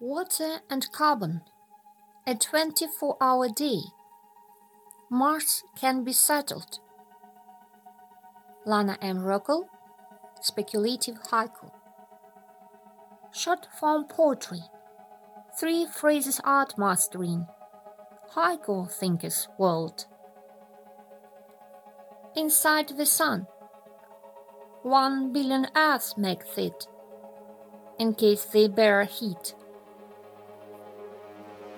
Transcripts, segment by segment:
Water and carbon. A 24 hour day. Mars can be settled. Lana M. Rockwell, Speculative Haiku. Short form poetry. Three phrases art mastering. Haiku Thinker's World. Inside the sun. One billion Earths make it, in case they bear heat.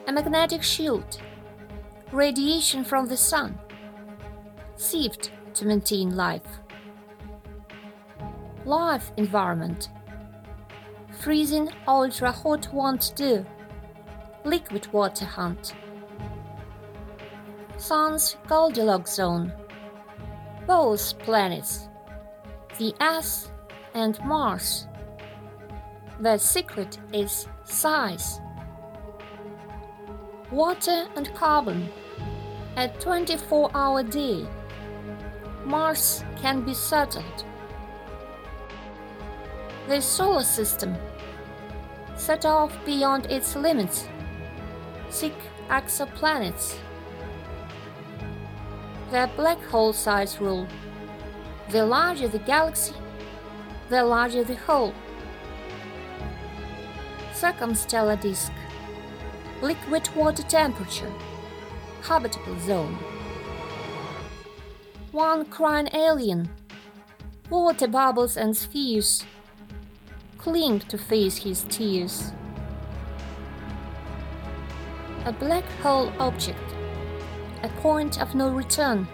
A magnetic shield. Radiation from the sun. Sieved to maintain life. Life environment. Freezing ultra hot won't do. Liquid water hunt. Sun's Goldilocks zone. Both planets, the Earth and Mars. The secret is size. Water and carbon. A 24 hour day. Mars can be settled. The solar system. Set off beyond its limits. Seek exoplanets. The black hole size rule. The larger the galaxy, the larger the hole. Circumstellar disk. Liquid water temperature. Habitable zone. One crying alien. Water bubbles and spheres. Cling to face his tears. A black hole object a point of no return.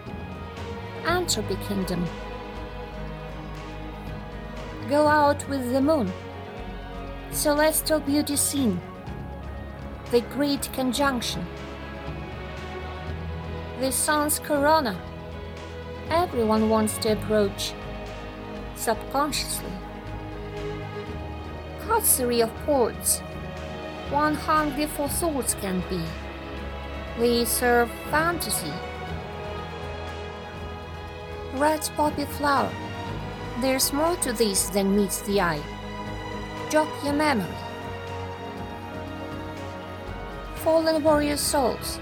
Entropy Kingdom. Go out with the moon. Celestial beauty scene. The Great Conjunction. The sun's corona. Everyone wants to approach. Subconsciously. Causerie of ports. One hungry for thoughts can be. We serve fantasy. Red poppy flower. There's more to this than meets the eye. Jog your memory. Fallen warrior souls.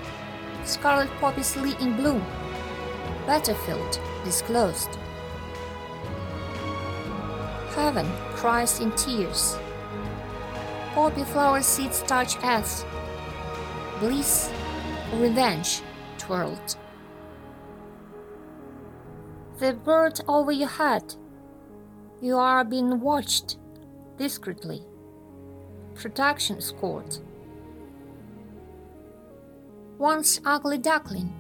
Scarlet poppies lee in bloom. Battlefield disclosed. Heaven cries in tears. Poppy flower seeds touch earth. Bliss revenge twirled. The bird over your head. You are being watched discreetly. Protection scored. Once ugly duckling.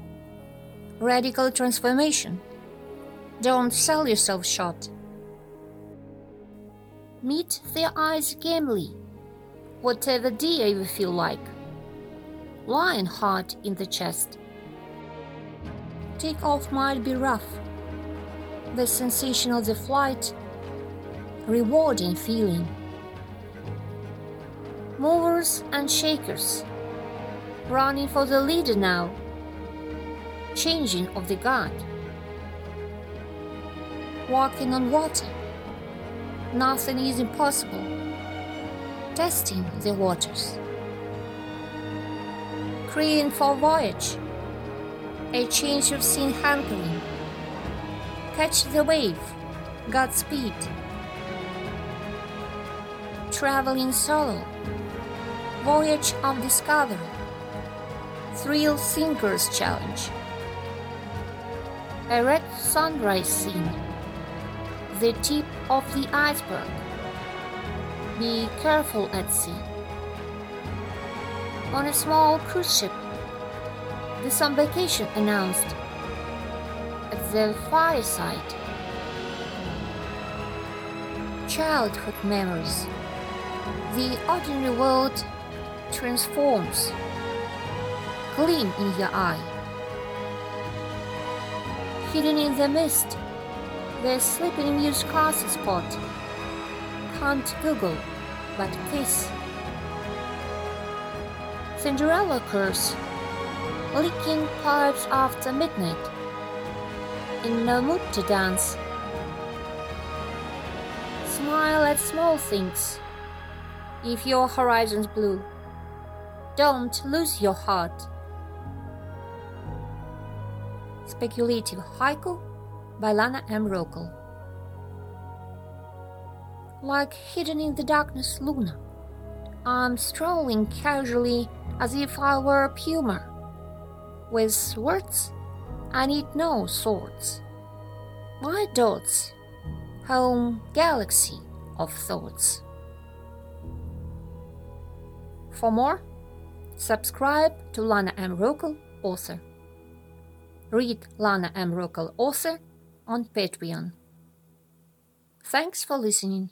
Radical transformation. Don't sell yourself short. Meet their eyes gamely. Whatever deer you feel like lion heart in the chest. Take off might be rough. The sensation of the flight, rewarding feeling. Movers and shakers, running for the leader now, changing of the guard. Walking on water, nothing is impossible. Testing the waters. Praying for voyage, a change of scene hankering. Catch the wave, Godspeed. Traveling solo, voyage of discovery, thrill thinkers challenge. A red sunrise scene, the tip of the iceberg. Be careful at sea on a small cruise ship. Vacation announced at the fireside. Childhood memories. The ordinary world transforms. Gleam in your eye. Hidden in the mist, the sleeping muse castle spot. Can't Google, but kiss. Cinderella curse, licking pipes after midnight, in no mood to dance. Smile at small things, if your horizon's blue. Don't lose your heart. Speculative Haiku by Lana M. Rockel. Like hidden in the darkness Luna, I'm strolling casually as if I were a puma. With swords, I need no swords. My dots, home galaxy of thoughts. For more, subscribe to Lana M. Rockel, author. Read Lana M. Rockel, author on Patreon. Thanks for listening.